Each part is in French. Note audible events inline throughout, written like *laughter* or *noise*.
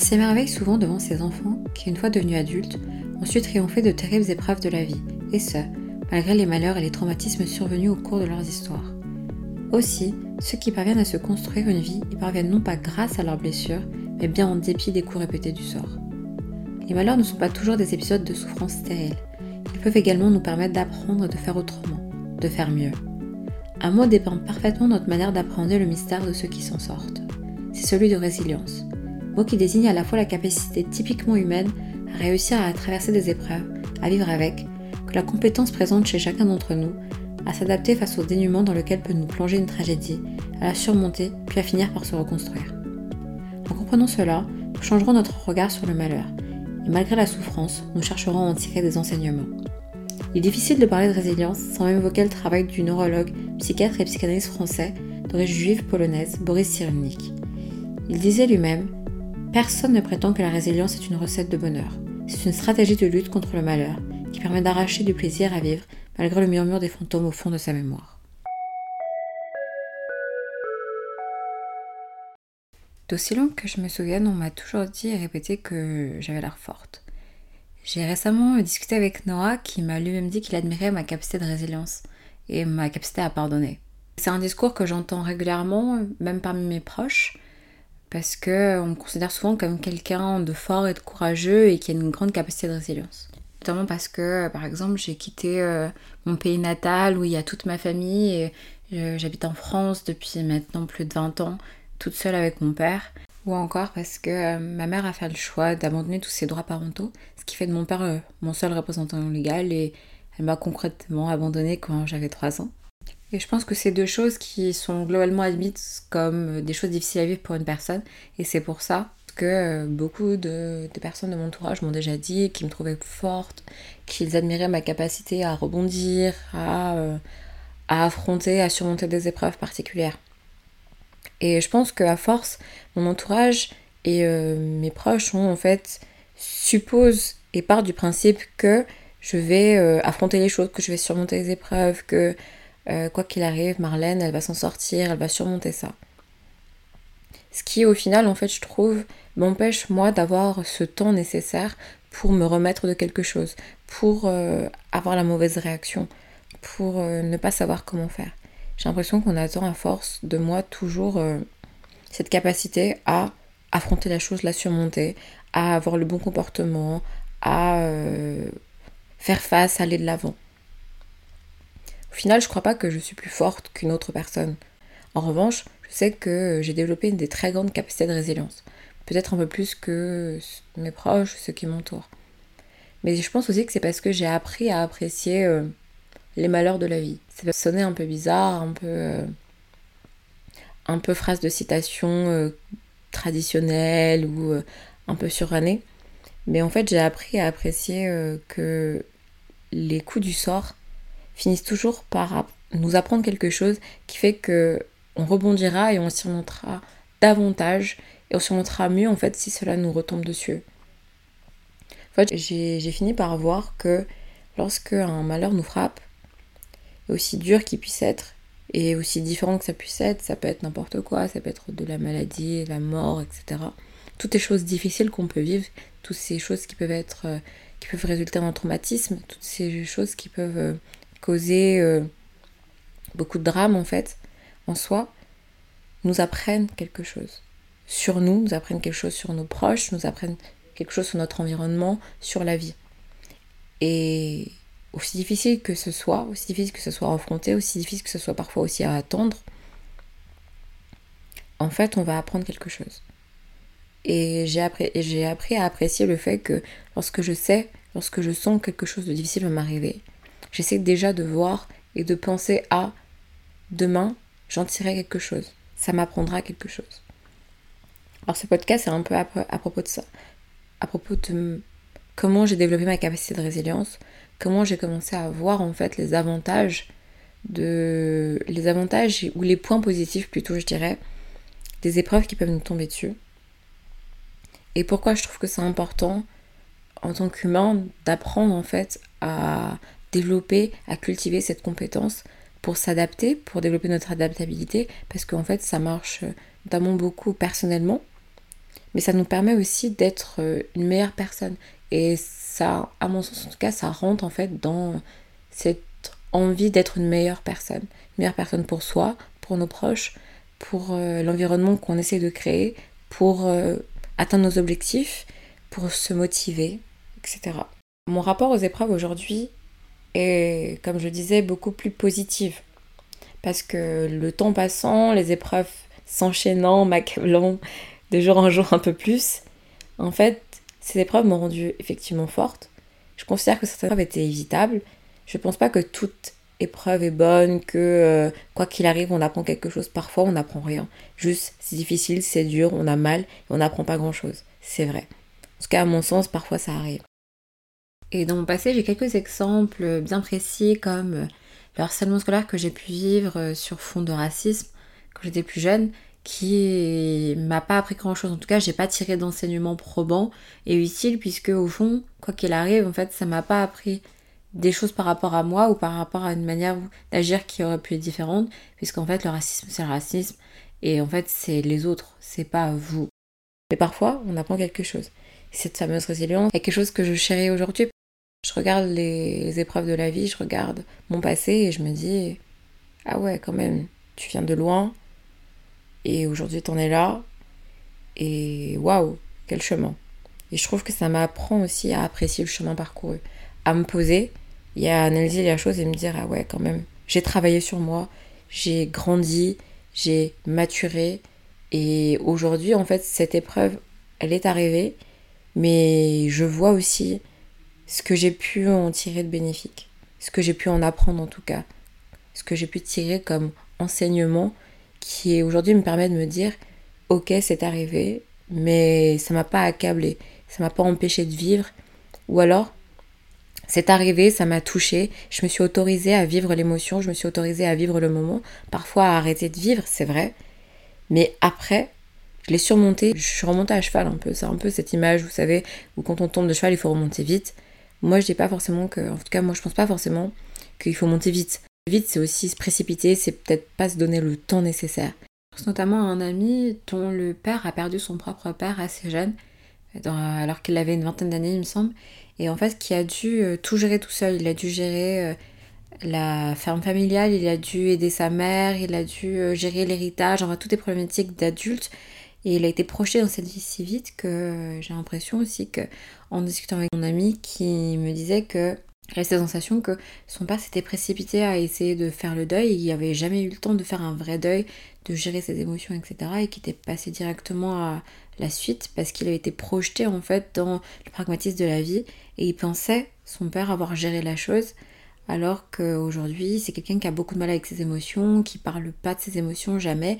S'émerveille souvent devant ces enfants qui, une fois devenus adultes, ont su triompher de terribles épreuves de la vie, et ce, malgré les malheurs et les traumatismes survenus au cours de leurs histoires. Aussi, ceux qui parviennent à se construire une vie y parviennent non pas grâce à leurs blessures, mais bien en dépit des coups répétés du sort. Les malheurs ne sont pas toujours des épisodes de souffrance stérile. Ils peuvent également nous permettre d'apprendre de faire autrement, de faire mieux. Un mot dépeint parfaitement notre manière d'appréhender le mystère de ceux qui s'en sortent. C'est celui de résilience mot qui désigne à la fois la capacité typiquement humaine à réussir à traverser des épreuves, à vivre avec, que la compétence présente chez chacun d'entre nous, à s'adapter face au dénuement dans lequel peut nous plonger une tragédie, à la surmonter, puis à finir par se reconstruire. En comprenant cela, nous changerons notre regard sur le malheur, et malgré la souffrance, nous chercherons à en tirer des enseignements. Il est difficile de parler de résilience sans même évoquer le travail du neurologue, psychiatre et psychanalyste français d'origine juive polonaise Boris Cyrulnik. Il disait lui-même Personne ne prétend que la résilience est une recette de bonheur. C'est une stratégie de lutte contre le malheur qui permet d'arracher du plaisir à vivre malgré le murmure des fantômes au fond de sa mémoire. D'aussi long que je me souvienne, on m'a toujours dit et répété que j'avais l'air forte. J'ai récemment discuté avec Noah qui m'a lui-même dit qu'il admirait ma capacité de résilience et ma capacité à pardonner. C'est un discours que j'entends régulièrement, même parmi mes proches, parce que on me considère souvent comme quelqu'un de fort et de courageux et qui a une grande capacité de résilience. Notamment parce que, par exemple, j'ai quitté euh, mon pays natal où il y a toute ma famille et euh, j'habite en France depuis maintenant plus de 20 ans, toute seule avec mon père. Ou encore parce que euh, ma mère a fait le choix d'abandonner tous ses droits parentaux, ce qui fait de mon père mon seul représentant légal et elle m'a concrètement abandonnée quand j'avais 3 ans. Et je pense que c'est deux choses qui sont globalement admises comme des choses difficiles à vivre pour une personne. Et c'est pour ça que euh, beaucoup de, personnes de mon entourage m'ont déjà dit qu'ils me trouvaient forte, qu'ils admiraient ma capacité à rebondir, à, euh, affronter, à surmonter des épreuves particulières. Et je pense qu'à force, mon entourage et euh, mes proches ont en fait supposent et partent du principe que je vais affronter les choses, que je vais surmonter les épreuves, que euh, quoi qu'il arrive, Marlène, elle va s'en sortir, elle va surmonter ça. Ce qui, au final, en fait, je trouve, m'empêche, moi, d'avoir ce temps nécessaire pour me remettre de quelque chose, pour euh, avoir la mauvaise réaction, pour euh, ne pas savoir comment faire. J'ai l'impression qu'on attend à force de moi toujours cette capacité à affronter la chose, la surmonter, à avoir le bon comportement, à faire face, aller de l'avant. Au final, je crois pas que je suis plus forte qu'une autre personne. En revanche, je sais que j'ai développé une des très grandes capacités de résilience. Peut-être un peu plus que mes proches, ceux qui m'entourent. Mais je pense aussi que c'est parce que j'ai appris à apprécier euh, les malheurs de la vie. Ça peut sonner un peu bizarre, un peu, euh, un peu phrase de citation euh, traditionnelle ou un peu surannée. Mais en fait, j'ai appris à apprécier que les coups du sort finissent toujours par nous apprendre quelque chose qui fait que on rebondira et on surmontera davantage et on surmontera mieux en fait si cela nous retombe dessus. En fait, j'ai fini par voir que lorsque un malheur nous frappe, aussi dur qu'il puisse être, et aussi différent que ça puisse être, ça peut être n'importe quoi, ça peut être de la maladie, la mort, etc. Toutes les choses difficiles qu'on peut vivre, toutes ces choses qui peuvent être, euh, qui peuvent résulter d'un traumatisme, toutes ces choses qui peuvent causer euh, beaucoup de drames en fait, en soi, nous apprennent quelque chose. Sur nous, nous apprennent quelque chose sur nos proches, nous apprennent quelque chose sur notre environnement, sur la vie. Et aussi difficile que ce soit, aussi difficile que ce soit affronté, aussi difficile que ce soit parfois aussi à attendre, en fait, on va apprendre quelque chose. Et j'ai appris, j'ai appris à apprécier le fait que lorsque je sais, lorsque je sens quelque chose de difficile va m'arriver, j'essaie déjà de voir et de penser à demain, j'en tirerai quelque chose. Ça m'apprendra quelque chose. Alors ce podcast est un peu à, propos de ça. À propos de comment j'ai développé ma capacité de résilience, comment j'ai commencé à voir en fait les avantages de les avantages ou les points positifs plutôt je dirais des épreuves qui peuvent nous tomber dessus. Et pourquoi je trouve que c'est important en tant qu'humain d'apprendre en fait à développer, à cultiver cette compétence pour s'adapter, pour développer notre adaptabilité, parce qu'en fait ça marche notamment beaucoup personnellement, mais ça nous permet aussi d'être euh, une meilleure personne. Et ça, à mon sens en tout cas, ça rentre en fait dans cette envie d'être une meilleure personne. Une meilleure personne pour soi, pour nos proches, pour euh, l'environnement qu'on essaie de créer, pour euh, atteindre nos objectifs, pour se motiver, etc. Mon rapport aux épreuves aujourd'hui est, comme je disais, beaucoup plus positif. Parce que le temps passant, les épreuves s'enchaînant, m'accablant de jour en jour un peu plus, en fait, ces épreuves m'ont rendue effectivement forte. Je considère que certaines épreuves étaient évitables. Je pense pas que toute épreuve est bonne, que euh, quoi qu'il arrive, on apprend quelque chose. Parfois, on n'apprend rien. Juste, c'est difficile, c'est dur, on a mal et on n'apprend pas grand chose. C'est vrai. En tout cas, à mon sens, parfois ça arrive. Et dans mon passé, j'ai quelques exemples bien précis comme euh, le harcèlement scolaire que j'ai pu vivre euh, sur fond de racisme quand j'étais plus jeune qui m'a pas appris grand chose. En tout cas, j'ai pas tiré d'enseignements probants et utiles puisque au fond, quoi qu'il arrive, en fait, ça m'a pas appris des choses par rapport à moi ou par rapport à une manière d'agir qui aurait pu être différente puisqu'en fait, le racisme, c'est le racisme et en fait, c'est les autres, c'est pas vous. Mais parfois, on apprend quelque chose. Cette fameuse résilience est quelque chose que je chéris aujourd'hui. Je regarde les épreuves de la vie, je regarde mon passé et je me dis ah ouais, quand même, tu viens de loin, et aujourd'hui, t'en es là. Et waouh, quel chemin. Et je trouve que ça m'apprend aussi à apprécier le chemin parcouru. À me poser et à analyser les choses et me dire, ah ouais, quand même, j'ai travaillé sur moi, j'ai grandi, j'ai maturé. Et aujourd'hui, en fait, cette épreuve, elle est arrivée. Mais je vois aussi ce que j'ai pu en tirer de bénéfique. Ce que j'ai pu en apprendre en tout cas. Ce que j'ai pu tirer comme enseignement qui aujourd'hui me permet de me dire ok c'est arrivé mais ça m'a pas accablé ça m'a pas empêché de vivre ou alors c'est arrivé, ça m'a touché, je me suis autorisée à vivre l'émotion, je me suis autorisée à vivre le moment, parfois à arrêter de vivre, c'est vrai, mais après, je l'ai surmonté, je suis remontée à cheval un peu, c'est un peu cette image, vous savez, où quand on tombe de cheval, il faut remonter vite. Moi, je dis pas forcément que, en tout cas, moi, je pense pas forcément qu'il faut monter vite. Vite, c'est aussi se précipiter, c'est peut-être pas se donner le temps nécessaire. Je pense notamment à un ami dont le père a perdu son propre père assez jeune, alors qu'il avait une vingtaine d'années, il me semble, et en fait, qui a dû euh, tout gérer tout seul. Il a dû gérer euh, la ferme familiale, il a dû aider sa mère, il a dû euh, gérer l'héritage, enfin toutes les problématiques d'adultes. Et il a été projeté dans cette vie si vite que j'ai l'impression aussi que, en discutant avec mon ami, qui me disait que avait cette sensation que son père s'était précipité à essayer de faire le deuil, il n'avait jamais eu le temps de faire un vrai deuil, de gérer ses émotions, etc. et qu'il était passé directement à la suite parce qu'il avait été projeté en fait dans le pragmatisme de la vie et il pensait son père avoir géré la chose alors qu'aujourd'hui c'est quelqu'un qui a beaucoup de mal avec ses émotions, qui parle pas de ses émotions jamais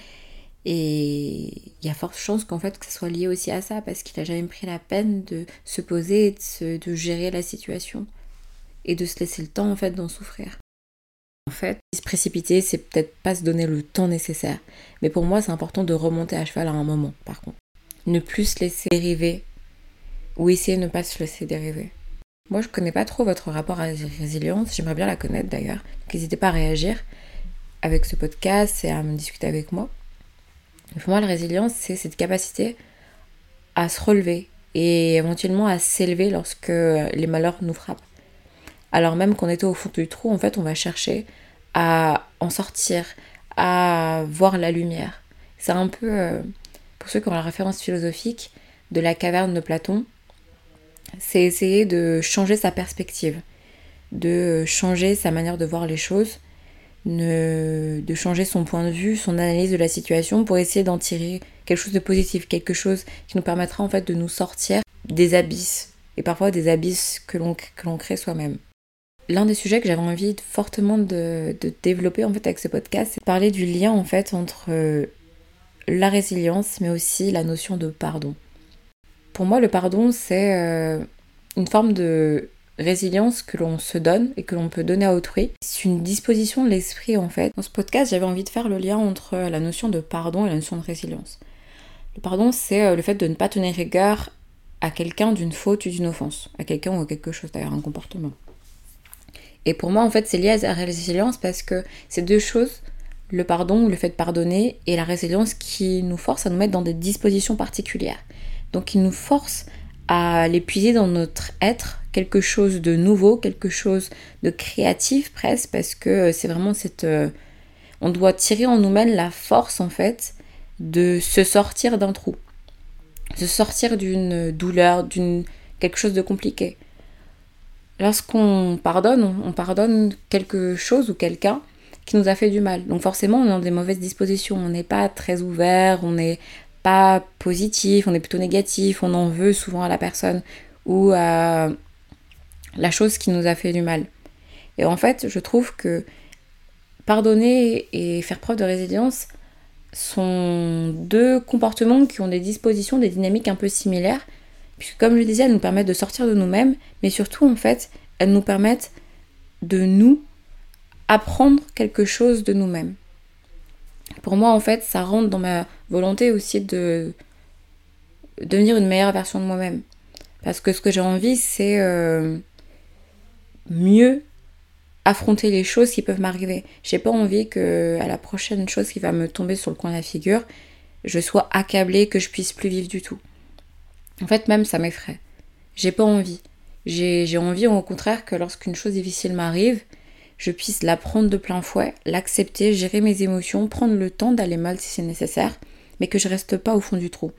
et il y a forte chance qu'en fait que ce soit lié aussi à ça parce qu'il a jamais pris la peine de se poser et de, gérer la situation et de se laisser le temps en fait d'en souffrir. En fait, se précipiter, c'est peut-être pas se donner le temps nécessaire. Mais pour moi, c'est important de remonter à cheval à un moment, par contre. Ne plus se laisser dériver ou essayer de ne pas se laisser dériver. Moi, je connais pas trop votre rapport à la résilience, j'aimerais bien la connaître d'ailleurs. N'hésitez pas à réagir avec ce podcast et à me discuter avec moi. Pour moi, la résilience, c'est cette capacité à se relever et éventuellement à s'élever lorsque les malheurs nous frappent alors même qu'on était au fond du trou, en fait, on va chercher à en sortir, à voir la lumière. C'est un peu, euh, pour ceux qui ont la référence philosophique de la caverne de Platon, c'est essayer de changer sa perspective, de changer sa manière de voir les choses, de changer son point de vue, son analyse de la situation pour essayer d'en tirer quelque chose de positif, quelque chose qui nous permettra en fait de nous sortir des abysses, et parfois des abysses que l'on crée soi-même l'un des sujets que j'avais envie fortement de, développer en fait avec ce podcast, c'est parler du lien en fait entre euh, la résilience mais aussi la notion de pardon. Pour moi, le pardon, c'est euh, une forme de résilience que l'on se donne et que l'on peut donner à autrui. C'est une disposition de l'esprit en fait. Dans ce podcast, j'avais envie de faire le lien entre la notion de pardon et la notion de résilience. Le pardon, c'est euh, le fait de ne pas tenir rigueur à quelqu'un d'une faute ou d'une offense, à quelqu'un ou à quelque chose, d'ailleurs un comportement. Et pour moi, en fait, c'est lié à la résilience parce que c'est deux choses, le pardon, le fait de pardonner, et la résilience qui nous force à nous mettre dans des dispositions particulières. Donc il nous force à l'épuiser dans notre être, quelque chose de nouveau, quelque chose de créatif presque, parce que c'est vraiment cette... Euh, on doit tirer en nous-mêmes la force en fait de se sortir d'un trou, se sortir d'une douleur, d'une quelque chose de compliqué. Lorsqu'on pardonne, on pardonne quelque chose ou quelqu'un qui nous a fait du mal. Donc forcément, on est dans des mauvaises dispositions, on n'est pas très ouvert, on n'est pas positif, on est plutôt négatif, on en veut souvent à la personne ou à la chose qui nous a fait du mal. Et en fait, je trouve que pardonner et faire preuve de résilience sont deux comportements qui ont des dispositions, des dynamiques un peu similaires, puisque comme je le disais, elles nous permettent de sortir de nous-mêmes, mais surtout en fait, elles nous permettent de nous apprendre quelque chose de nous-mêmes. Pour moi, en fait, ça rentre dans ma volonté aussi de devenir une meilleure version de moi-même. Parce que ce que j'ai envie, c'est euh, mieux affronter les choses qui peuvent m'arriver. J'ai pas envie que à la prochaine chose qui va me tomber sur le coin de la figure, je sois accablée, que je puisse plus vivre du tout. En fait, même ça m'effraie. J'ai pas envie. J'ai envie au contraire que lorsqu'une chose difficile m'arrive, je puisse la prendre de plein fouet, l'accepter, gérer mes émotions, prendre le temps d'aller mal si c'est nécessaire, mais que je reste pas au fond du trou.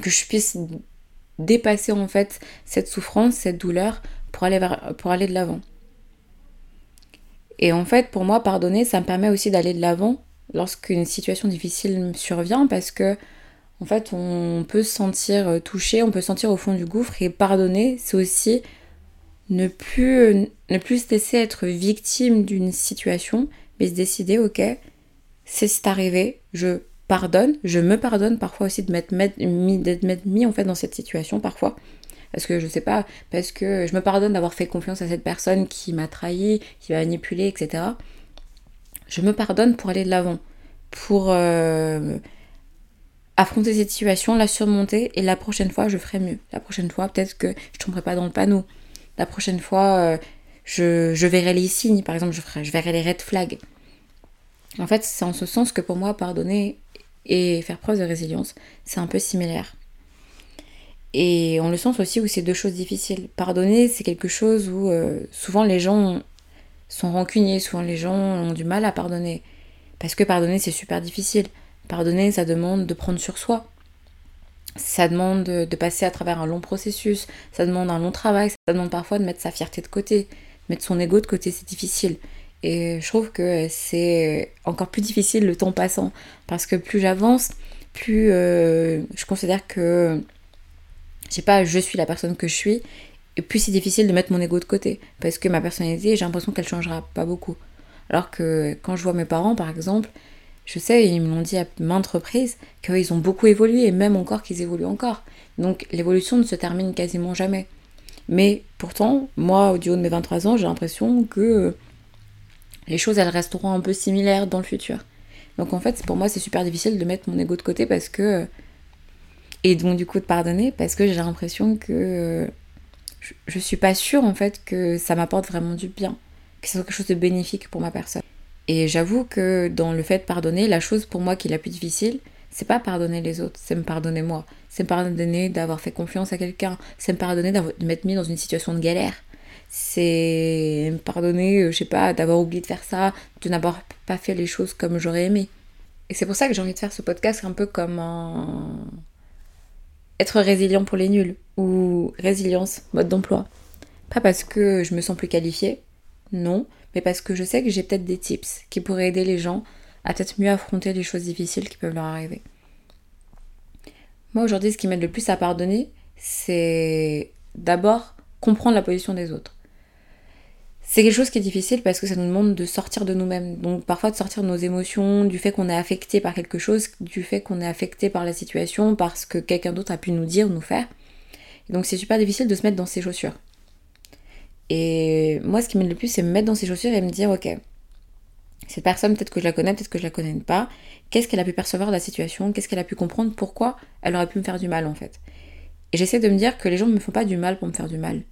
Que je puisse dépasser en fait cette souffrance, cette douleur pour aller, de l'avant. Et en fait, pour moi, pardonner, ça me permet aussi d'aller de l'avant lorsqu'une situation difficile survient parce que en fait, on peut se sentir touché, on peut se sentir au fond du gouffre et pardonner, c'est aussi ne plus, ne plus se laisser être victime d'une situation, mais se décider, ok, c'est arrivé, je pardonne, je me pardonne parfois aussi de m'être mis, mis en fait dans cette situation parfois. Parce que je sais pas, parce que je me pardonne d'avoir fait confiance à cette personne qui m'a trahi, qui m'a manipulé, etc. Je me pardonne pour aller de l'avant, pour euh, affronter cette situation, la surmonter, et la prochaine fois, je ferai mieux. La prochaine fois, peut-être que je tomberai pas dans le panneau. La prochaine fois, euh, je, verrai les signes, par exemple, je, ferai, je verrai les red flags. En fait, c'est en ce sens que pour moi, pardonner et faire preuve de résilience, c'est un peu similaire. Et on le sens aussi où c'est deux choses difficiles. Pardonner, c'est quelque chose où euh, souvent les gens sont rancuniers, souvent les gens ont du mal à pardonner. Parce que pardonner, c'est super difficile. Pardonner, ça demande de prendre sur soi. Ça demande de passer à travers un long processus, ça demande un long travail, ça demande parfois de mettre sa fierté de côté, mettre son ego de côté, c'est difficile. Et je trouve que c'est encore plus difficile le temps passant, parce que plus j'avance, plus euh, je considère que, je sais pas, je suis la personne que je suis, et plus c'est difficile de mettre mon ego de côté, parce que ma personnalité, j'ai l'impression qu'elle changera pas beaucoup. Alors que quand je vois mes parents, par exemple, je sais, ils me l'ont dit à maintes reprises, qu'ils ont beaucoup évolué, et même encore qu'ils évoluent encore. Donc l'évolution ne se termine quasiment jamais. Mais pourtant, moi, au du haut de mes 23 ans, j'ai l'impression que les choses, elles resteront un peu similaires dans le futur. Donc en fait, pour moi, c'est super difficile de mettre mon ego de côté parce que... Et donc du coup de pardonner parce que j'ai l'impression que je, je suis pas sûre en fait que ça m'apporte vraiment du bien, que ce soit quelque chose de bénéfique pour ma personne. Et j'avoue que dans le fait de pardonner, la chose pour moi qui est la plus difficile, c'est pas pardonner les autres, c'est me pardonner moi. C'est me pardonner d'avoir fait confiance à quelqu'un, c'est me pardonner de m'être mis dans une situation de galère. C'est me pardonner, euh, je sais pas, d'avoir oublié de faire ça, de n'avoir pas fait les choses comme j'aurais aimé. Et c'est pour ça que j'ai envie de faire ce podcast un peu comme être résilient pour les nuls ou résilience, mode d'emploi. Pas parce que je me sens plus qualifiée, non, parce que je sais que j'ai peut-être des tips qui pourraient aider les gens à peut-être mieux affronter les choses difficiles qui peuvent leur arriver. Moi aujourd'hui, ce qui m'aide le plus à pardonner, c'est d'abord comprendre la position des autres. C'est quelque chose qui est difficile parce que ça nous demande de sortir de nous-mêmes. Donc parfois de sortir de nos émotions, du fait qu'on est affecté par quelque chose, du fait qu'on est affecté par la situation, parce que quelqu'un d'autre a pu nous dire, nous faire. donc c'est super difficile de se mettre dans ses chaussures. Et moi, ce qui m'aide le plus, c'est me mettre dans ses chaussures et me dire, ok, cette personne, peut-être que je la connais, peut-être que je la connais pas. Qu'est-ce qu'elle a pu percevoir de la situation? Qu'est-ce qu'elle a pu comprendre? Pourquoi elle aurait pu me faire du mal, en fait? Et j'essaie de me dire que les gens ne me font pas du mal pour me faire du mal.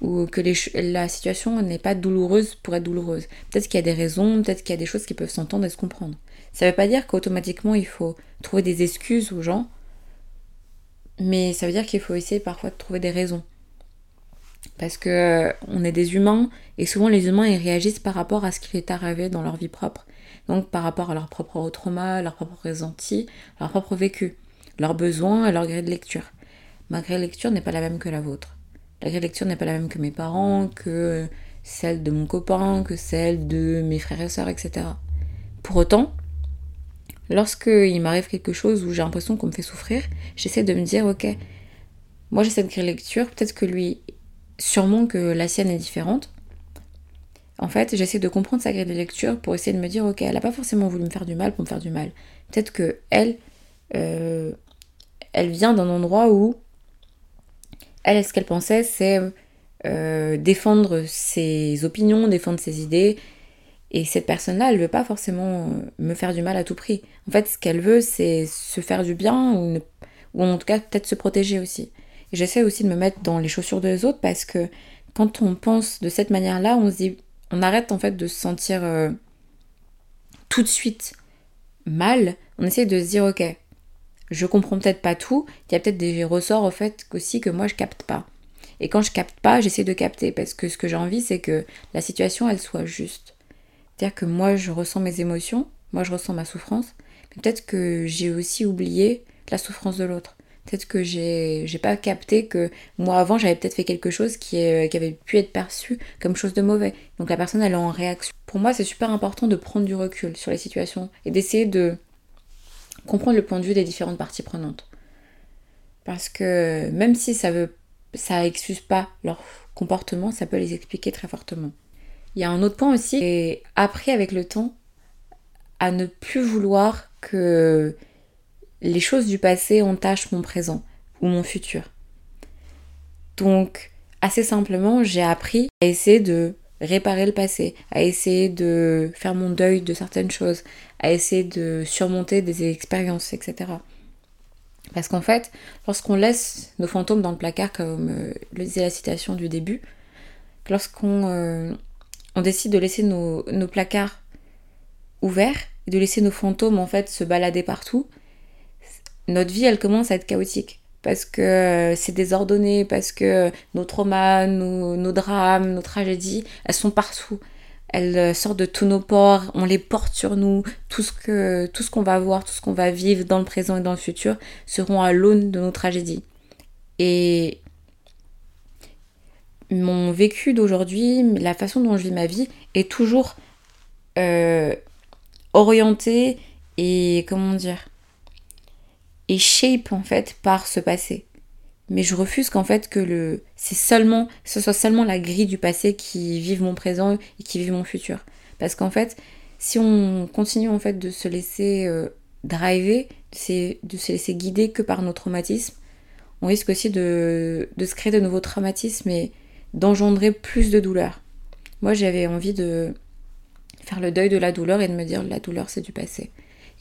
Ou que la situation n'est pas douloureuse pour être douloureuse. Peut-être qu'il y a des raisons, peut-être qu'il y a des choses qui peuvent s'entendre et se comprendre. Ça ne veut pas dire qu'automatiquement il faut trouver des excuses aux gens Mais ça veut dire qu'il faut essayer parfois de trouver des raisons. Parce que euh, on est des humains et souvent les humains ils réagissent par rapport à ce qui est arrivé dans leur vie propre. Donc par rapport à leur propre trauma, leur propre ressenti, leur propre vécu, leurs besoins et leur grille de lecture. Ma grille de lecture n'est pas la même que la vôtre. La grille de lecture n'est pas la même que mes parents, que celle de mon copain, que celle de mes frères et sœurs, etc. Pour autant, lorsqu'il m'arrive quelque chose où j'ai l'impression qu'on me fait souffrir, j'essaie de me dire, ok, moi j'ai cette grille de lecture, peut-être que lui, sûrement que la sienne est différente. En fait, j'essaie de comprendre sa grille de lecture pour essayer de me dire, ok, elle n'a pas forcément voulu me faire du mal pour me faire du mal. Peut-être que elle, euh, elle vient d'un endroit où elle, ce qu'elle pensait, c'est euh, défendre ses opinions, défendre ses idées. Et cette personne-là, elle veut pas forcément euh, me faire du mal à tout prix. En fait, ce qu'elle veut, c'est se faire du bien ou, ou en tout cas peut-être se protéger aussi. J'essaie aussi de me mettre dans les chaussures des autres parce que quand on pense de cette manière-là, on se dit, on arrête en fait de se sentir euh, tout de suite mal. On essaie de se dire, ok, je comprends peut-être pas tout. Il y a peut-être des ressorts au fait aussi que moi je capte pas. Et quand je capte pas, j'essaie de capter parce que ce que j'ai envie, c'est que la situation elle soit juste. C'est-à-dire que moi je ressens mes émotions, moi je ressens ma souffrance, mais peut-être que j'ai aussi oublié la souffrance de l'autre. Peut-être que j'ai, j'ai pas capté que moi avant j'avais peut-être fait quelque chose qui, qui avait pu être perçu comme chose de mauvais. Donc la personne elle est en réaction. Pour moi c'est super important de prendre du recul sur les situations et d'essayer de comprendre le point de vue des différentes parties prenantes. Parce que même si ça veut ça excuse pas leur comportement, ça peut les expliquer très fortement. Il y a un autre point aussi, et appris avec le temps à ne plus vouloir que les choses du passé entachent mon présent ou mon futur. Donc, assez simplement, j'ai appris à essayer de réparer le passé, à essayer de faire mon deuil de certaines choses, à essayer de surmonter des expériences, etc. Parce qu'en fait, lorsqu'on laisse nos fantômes dans le placard, comme euh, le disait la citation du début, lorsqu'on euh, on décide de laisser nos, nos, placards ouverts et de laisser nos fantômes en fait se balader partout, notre vie elle commence à être chaotique parce que euh, c'est désordonné, parce que nos traumas, nos, drames, nos tragédies, elles sont partout. Elles euh, sortent de tous nos pores, on les porte sur nous. Tout ce que tout ce qu'on va voir, tout ce qu'on va vivre dans le présent et dans le futur seront à l'aune de nos tragédies. Et mon vécu d'aujourd'hui, la façon dont je vis ma vie est toujours euh, orientée et comment dire et shape en fait par ce passé. Mais je refuse qu'en fait que le c'est seulement ce soit seulement la grille du passé qui vive mon présent et qui vive mon futur. Parce qu'en fait, si on continue en fait de se laisser euh, driver, de se laisser guider que par nos traumatismes, on risque aussi de, de se créer de nouveaux traumatismes et d'engendrer plus de douleur. Moi j'avais envie de faire le deuil de la douleur et de me dire la douleur c'est du passé.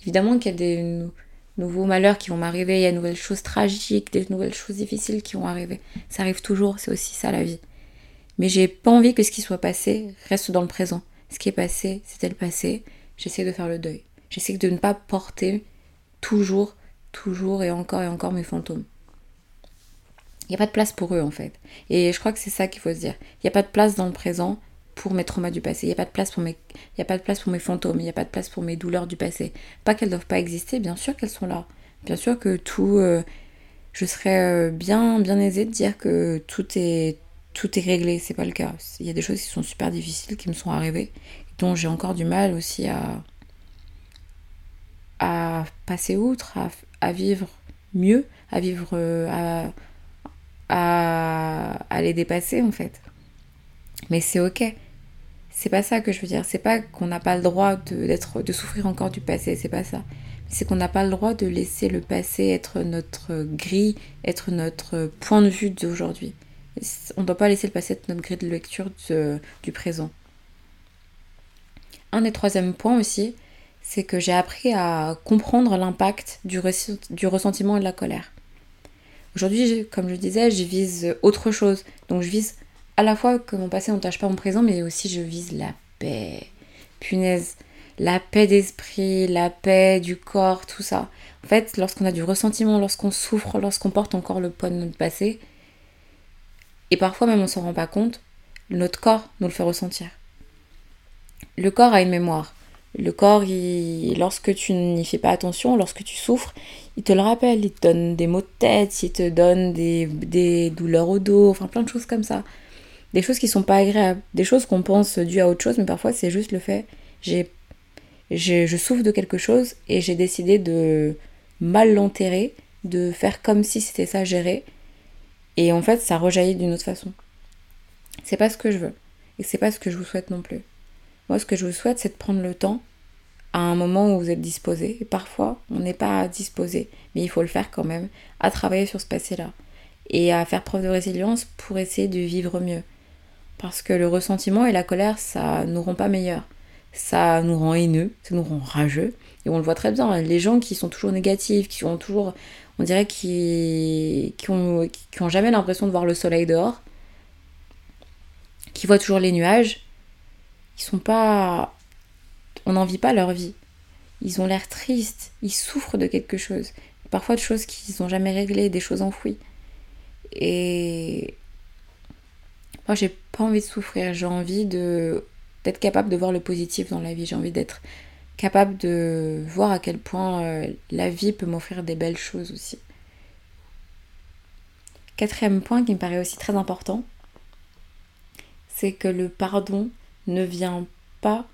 Évidemment qu'il y a des nouveaux malheurs qui vont m'arriver, il y a de nouvelles choses tragiques, des nouvelles choses difficiles qui vont arriver. Ça arrive toujours, c'est aussi ça la vie. Mais j'ai pas envie que ce qui soit passé reste dans le présent. Ce qui est passé, c'était le passé. J'essaie de faire le deuil. J'essaie de ne pas porter toujours, toujours et encore et encore mes fantômes. Il n'y a pas de place pour eux en fait. Et je crois que c'est ça qu'il faut se dire. Il n'y a pas de place dans le présent pour mes traumas du passé. Il n'y a pas de place pour mes, il y a pas de place pour mes fantômes. Il n'y a pas de place pour mes douleurs du passé. Pas qu'elles ne doivent pas exister. Bien sûr qu'elles sont là. Bien sûr que tout, euh, je serais euh, bien, bien aisée de dire que tout est, tout est réglé. C'est pas le cas. Il y a des choses qui sont super difficiles qui me sont arrivées, dont j'ai encore du mal aussi à, à passer outre, à, à vivre mieux, à vivre, euh, à, à, à les dépasser en fait. Mais c'est ok. C'est pas ça que je veux dire. C'est pas qu'on n'a pas le droit de, souffrir encore du passé. C'est pas ça. C'est qu'on n'a pas le droit de laisser le passé être notre grille, être notre point de vue d'aujourd'hui. On ne doit pas laisser le passé être notre grille de lecture du présent. Un des troisièmes points aussi, c'est que j'ai appris à comprendre l'impact du, du ressentiment et de la colère. Aujourd'hui, comme je disais, je vise autre chose. Donc je vise à la fois que mon passé n'entache pas mon présent, mais aussi je vise la paix. Punaise, la paix d'esprit, la paix du corps, tout ça. En fait, lorsqu'on a du ressentiment, lorsqu'on souffre, lorsqu'on porte encore le poids de notre passé, et parfois même on s'en rend pas compte, notre corps nous le fait ressentir. Le corps a une mémoire. Le corps, lorsque tu n'y fais pas attention, lorsque tu souffres, il te le rappelle, il te donne des maux de tête, il te donne des, des douleurs au dos, enfin plein de choses comme ça. Des choses qui sont pas agréables, des choses qu'on pense dues à autre chose, mais parfois c'est juste le fait, j'ai, je souffre de quelque chose et j'ai décidé de mal l'enterrer, de faire comme si c'était ça géré, et en fait ça rejaillit d'une autre façon. C'est pas ce que je veux, et c'est pas ce que je vous souhaite non plus. Moi, ce que je vous souhaite, c'est de prendre le temps à un moment où vous êtes disposé. Et parfois, on n'est pas disposé, mais il faut le faire quand même, à travailler sur ce passé-là. Et à faire preuve de résilience pour essayer de vivre mieux. Parce que le ressentiment et la colère, ça nous rend pas meilleurs. Ça nous rend haineux, ça nous rend rageux. Et on le voit très bien. Les gens qui sont toujours négatifs, qui ont toujours, on dirait, qui, qui, ont, qui ont jamais l'impression de voir le soleil dehors, qui voient toujours les nuages, ils sont pas. On n'en vit pas leur vie. Ils ont l'air tristes, ils souffrent de quelque chose. Parfois de choses qu'ils n'ont jamais réglées, des choses enfouies. Et moi, j'ai pas envie de souffrir. J'ai envie d'être capable de voir le positif dans la vie. J'ai envie d'être capable de voir à quel point euh, la vie peut m'offrir des belles choses aussi. Quatrième point qui me paraît aussi très important, c'est que le pardon ne vient pas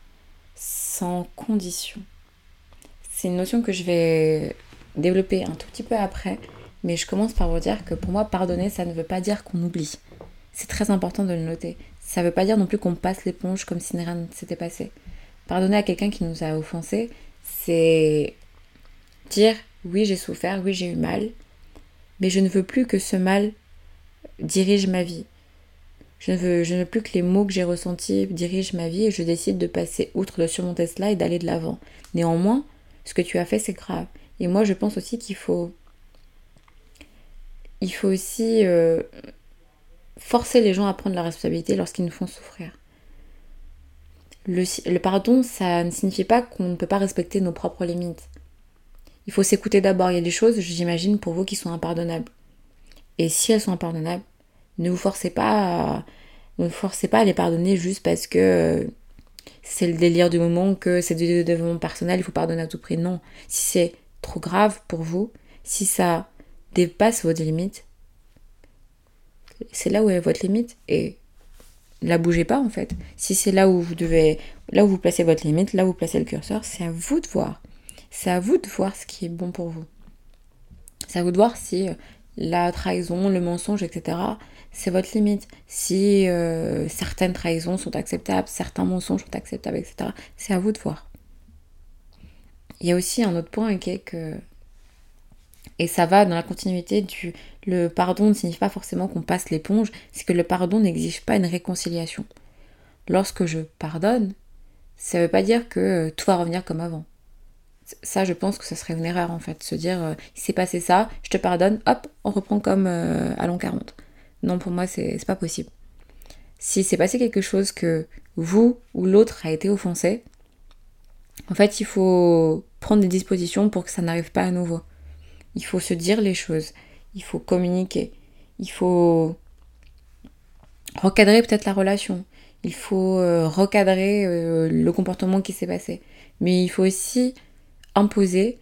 sans condition. C'est une notion que je vais développer un tout petit peu après, mais je commence par vous dire que pour moi, pardonner, ça ne veut pas dire qu'on oublie. C'est très important de le noter. Ça ne veut pas dire non plus qu'on passe l'éponge comme si rien ne s'était passé. Pardonner à quelqu'un qui nous a offensé, c'est dire oui, j'ai souffert, oui, j'ai eu mal, mais je ne veux plus que ce mal dirige ma vie. Je ne, veux, je ne veux plus que les mots que j'ai ressentis dirigent ma vie et je décide de passer outre, de surmonter cela et d'aller de l'avant. Néanmoins, ce que tu as fait, c'est grave. Et moi, je pense aussi qu'il faut. Il faut aussi euh, forcer les gens à prendre la responsabilité lorsqu'ils nous font souffrir. Le, pardon, ça ne signifie pas qu'on ne peut pas respecter nos propres limites. Il faut s'écouter d'abord. Il y a des choses, j'imagine, pour vous qui sont impardonnables. Et si elles sont impardonnables, ne vous forcez pas à, les pardonner juste parce que euh, c'est le délire du moment, que c'est du développement personnel, il faut pardonner à tout prix. Non. Si c'est trop grave pour vous, si ça dépasse votre limite, c'est là où est votre limite et la bougez pas en fait. Si c'est là où vous devez, là où vous placez votre limite, là où vous placez le curseur, c'est à vous de voir. C'est à vous de voir ce qui est bon pour vous. C'est à vous de voir si euh, la trahison, le mensonge, etc., c'est votre limite. Si euh, certaines trahisons sont acceptables, certains mensonges sont acceptables, etc., c'est à vous de voir. Il y a aussi un autre point qui est que, et ça va dans la continuité du le pardon ne signifie pas forcément qu'on passe l'éponge, c'est que le pardon n'exige pas une réconciliation. Lorsque je pardonne, ça ne veut pas dire que euh, tout va revenir comme avant. Ça, je pense que ce serait une erreur en fait, se dire euh, il s'est passé ça, je te pardonne, hop, on reprend comme à l'an 40. Non, pour moi, c'est pas possible. Si c'est passé quelque chose que vous ou l'autre a été offensé, en fait, il faut prendre des dispositions pour que ça n'arrive pas à nouveau. Il faut se dire les choses. Il faut communiquer. Il faut recadrer peut-être la relation. Il faut euh, recadrer euh, le comportement qui s'est passé. Mais il faut aussi imposer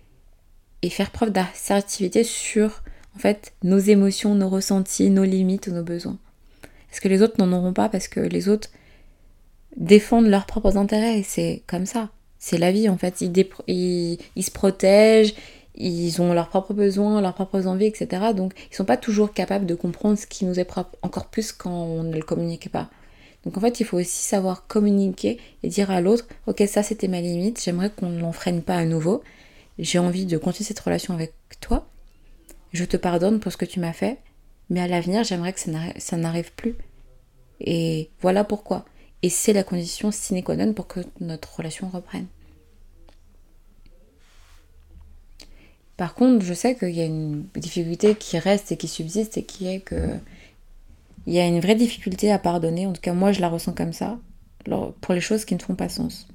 et faire preuve d'assertivité sur en fait, nos émotions, nos ressentis, nos limites nos besoins. Est-ce que les autres n'en auront pas parce que les autres défendent leurs propres intérêts c'est comme ça. C'est la vie en fait. Ils, se protègent, ils ont leurs propres besoins, leurs propres envies, etc. Donc ils sont pas toujours capables de comprendre ce qui nous est propre, encore plus quand on ne le communique pas. Donc en fait, il faut aussi savoir communiquer et dire à l'autre, ok, ça c'était ma limite, j'aimerais qu'on ne l'enfreine pas à nouveau. J'ai envie de continuer cette relation avec toi, je te pardonne pour ce que tu m'as fait, mais à l'avenir, j'aimerais que ça n'arrive plus. Et voilà pourquoi. Et c'est la condition sine qua non pour que notre relation reprenne. Par contre, je sais qu'il y a une difficulté qui reste et qui subsiste et qui est que il y a une vraie difficulté à pardonner. En tout cas, moi, je la ressens comme ça pour les choses qui ne font pas sens.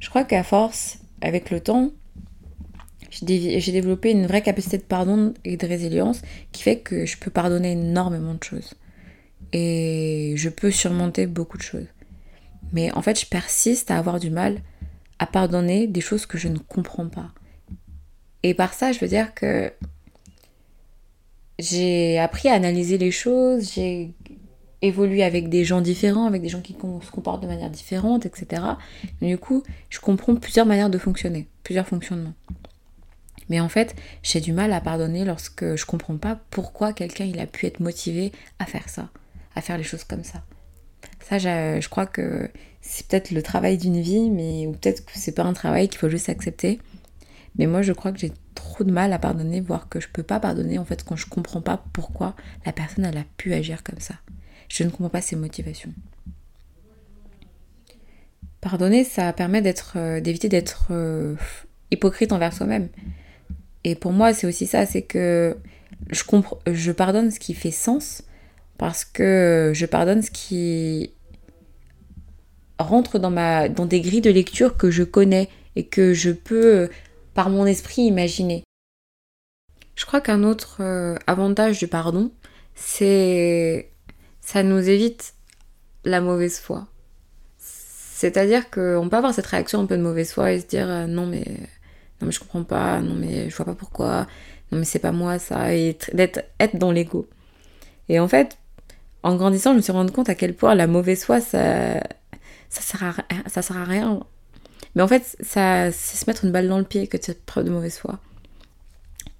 Je crois qu'à force, avec le temps, j'ai développé une vraie capacité de pardon et de résilience qui fait que je peux pardonner énormément de choses. Et je peux surmonter beaucoup de choses. Mais en fait, je persiste à avoir du mal à pardonner des choses que je ne comprends pas. Et par ça, je veux dire que j'ai appris à analyser les choses, j'ai évolué avec des gens différents, avec des gens qui se comportent de manière différente, etc. du coup, je comprends plusieurs manières de fonctionner, plusieurs fonctionnements. Mais en fait, j'ai du mal à pardonner lorsque je comprends pas pourquoi quelqu'un il a pu être motivé à faire ça, à faire les choses comme ça. Ça, je crois que c'est peut-être le travail d'une vie, mais ou peut-être que c'est pas un travail qu'il faut juste accepter. Mais moi, je crois que j'ai trop de mal à pardonner, voire que je peux pas pardonner en fait quand je comprends pas pourquoi la personne a pu agir comme ça. Je ne comprends pas ses motivations. Pardonner, ça permet d'être, euh, d'éviter d'être euh, hypocrite envers soi-même. Et pour moi, c'est aussi ça, c'est que je, je pardonne ce qui fait sens parce que je pardonne ce qui rentre dans, ma, dans des grilles de lecture que je connais et que je peux, par mon esprit, imaginer. Je crois qu'un autre euh, avantage du pardon, c'est ça nous évite la mauvaise foi. C'est-à-dire qu'on peut avoir cette réaction un peu de mauvaise foi et se dire euh, non mais non mais je comprends pas, non mais je vois pas pourquoi, non mais c'est pas moi ça, et d'être être dans l'ego. Et en fait, en grandissant, je me suis rendu compte à quel point la mauvaise foi, ça, ça sert à, ça sert à rien. Mais en fait, ça, c'est se mettre une balle dans le pied que de cette preuve de mauvaise foi.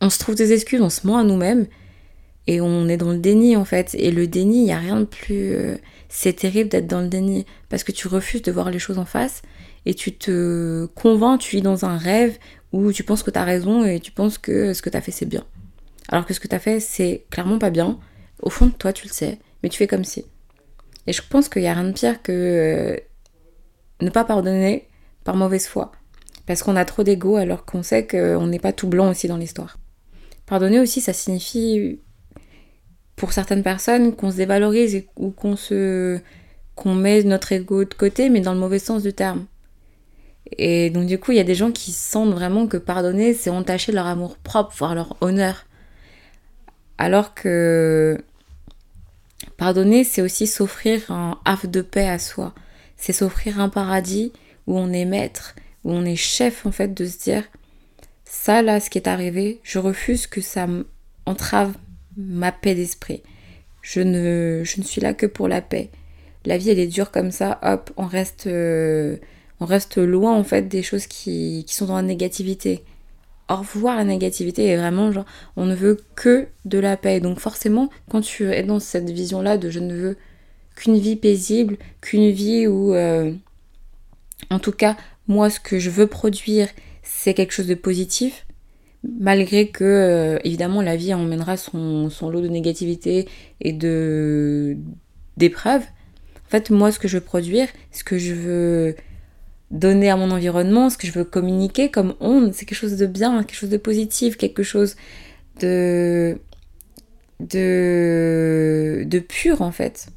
On se trouve des excuses, on se ment à nous-mêmes, et on est dans le déni en fait. Et le déni, il n'y a rien de plus. Euh, c'est terrible d'être dans le déni parce que tu refuses de voir les choses en face et tu te convaincs, tu vis dans un rêve où tu penses que tu as raison et tu penses que ce que tu as fait c'est bien. Alors que ce que tu as fait c'est clairement pas bien. Au fond de toi tu le sais, mais tu fais comme si. Et je pense qu'il n'y a rien de pire que euh, ne pas pardonner par mauvaise foi. Parce qu'on a trop d'ego alors qu'on sait qu'on n'est pas tout blanc aussi dans l'histoire. Pardonner aussi, ça signifie pour certaines personnes qu'on se dévalorise ou qu'on se qu'on met notre ego de côté, mais dans le mauvais sens du terme. Et donc du coup, il y a des gens qui sentent vraiment que pardonner, c'est entacher leur amour propre, voire leur honneur. Alors que pardonner, c'est aussi s'offrir un havre de paix à soi. C'est s'offrir un paradis où on est maître, où on est chef en fait de se dire ça là, ce qui est arrivé, je refuse que ça entrave ma paix d'esprit. Je ne, je ne suis là que pour la paix. La vie elle est dure comme ça, hop, on reste euh, on reste loin en fait des choses qui, sont dans la négativité. Au revoir la négativité et vraiment genre on ne veut que de la paix. Donc forcément quand tu es dans cette vision là de je ne veux qu'une vie paisible, qu'une vie où euh, en tout cas moi ce que je veux produire c'est quelque chose de positif, malgré que euh, évidemment la vie emmènera son, lot de négativité et de d'épreuves. En fait moi ce que je veux produire, ce que je veux donner à mon environnement, ce que je veux communiquer comme onde, c'est quelque chose de bien, quelque chose de positif, quelque chose de de de pur en fait.